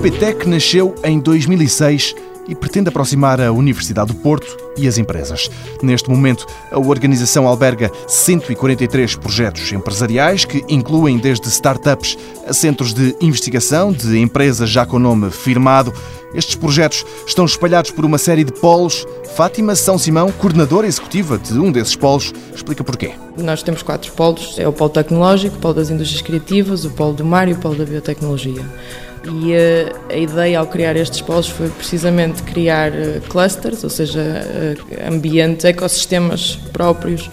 UPTEC nasceu em 2006 e pretende aproximar a Universidade do Porto e as empresas. Neste momento, a organização alberga 143 projetos empresariais que incluem desde startups a centros de investigação de empresas já com nome firmado. Estes projetos estão espalhados por uma série de polos. Fátima São Simão, coordenadora executiva de um desses polos, explica porquê. Nós temos quatro polos: é o polo tecnológico, o polo das indústrias criativas, o polo do mar e o polo da biotecnologia. E a, eh, a ideia ao criar estes polos foi precisamente criar eh, clusters, ou seja, eh, ambientes, ecossistemas próprios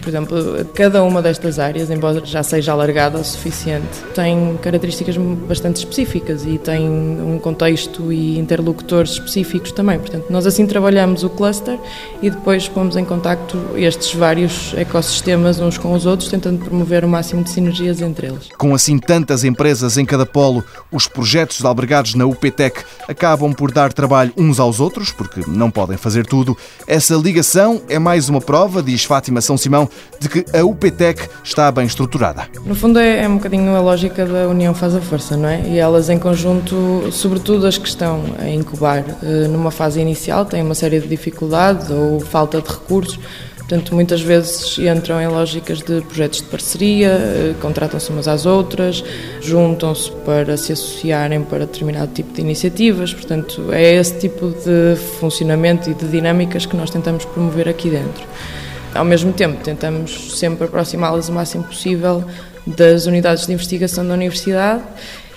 por exemplo, cada uma destas áreas, embora já seja alargada o suficiente, tem características bastante específicas e tem um contexto e interlocutores específicos também. Portanto, nós assim trabalhamos o cluster e depois pomos em contacto estes vários ecossistemas uns com os outros, tentando promover o máximo de sinergias entre eles. Com assim tantas empresas em cada polo, os projetos albergados na UPTEC acabam por dar trabalho uns aos outros, porque não podem fazer tudo. Essa ligação é mais uma prova diz Fátima São Simão, de que a UPTEC está bem estruturada. No fundo, é, é um bocadinho a lógica da união faz a força, não é? E elas, em conjunto, sobretudo as que estão a incubar eh, numa fase inicial, têm uma série de dificuldades ou falta de recursos. Portanto, muitas vezes entram em lógicas de projetos de parceria, eh, contratam-se umas às outras, juntam-se para se associarem para determinado tipo de iniciativas. Portanto, é esse tipo de funcionamento e de dinâmicas que nós tentamos promover aqui dentro. Ao mesmo tempo, tentamos sempre aproximá-las o máximo possível das unidades de investigação da universidade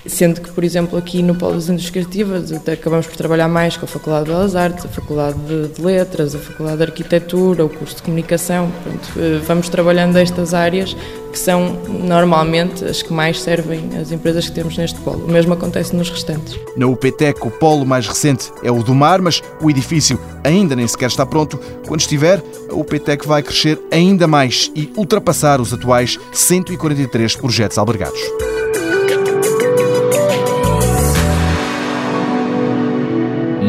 Sendo que, por exemplo, aqui no Polo das Indústrias Criativas acabamos por trabalhar mais com a Faculdade de Belas Artes, a Faculdade de Letras, a Faculdade de Arquitetura, o curso de Comunicação. Portanto, eh, vamos trabalhando estas áreas que são normalmente as que mais servem às empresas que temos neste polo. O mesmo acontece nos restantes. Na UPTEC, o polo mais recente é o do mar, mas o edifício ainda nem sequer está pronto. Quando estiver, a UPTEC vai crescer ainda mais e ultrapassar os atuais 143 projetos albergados.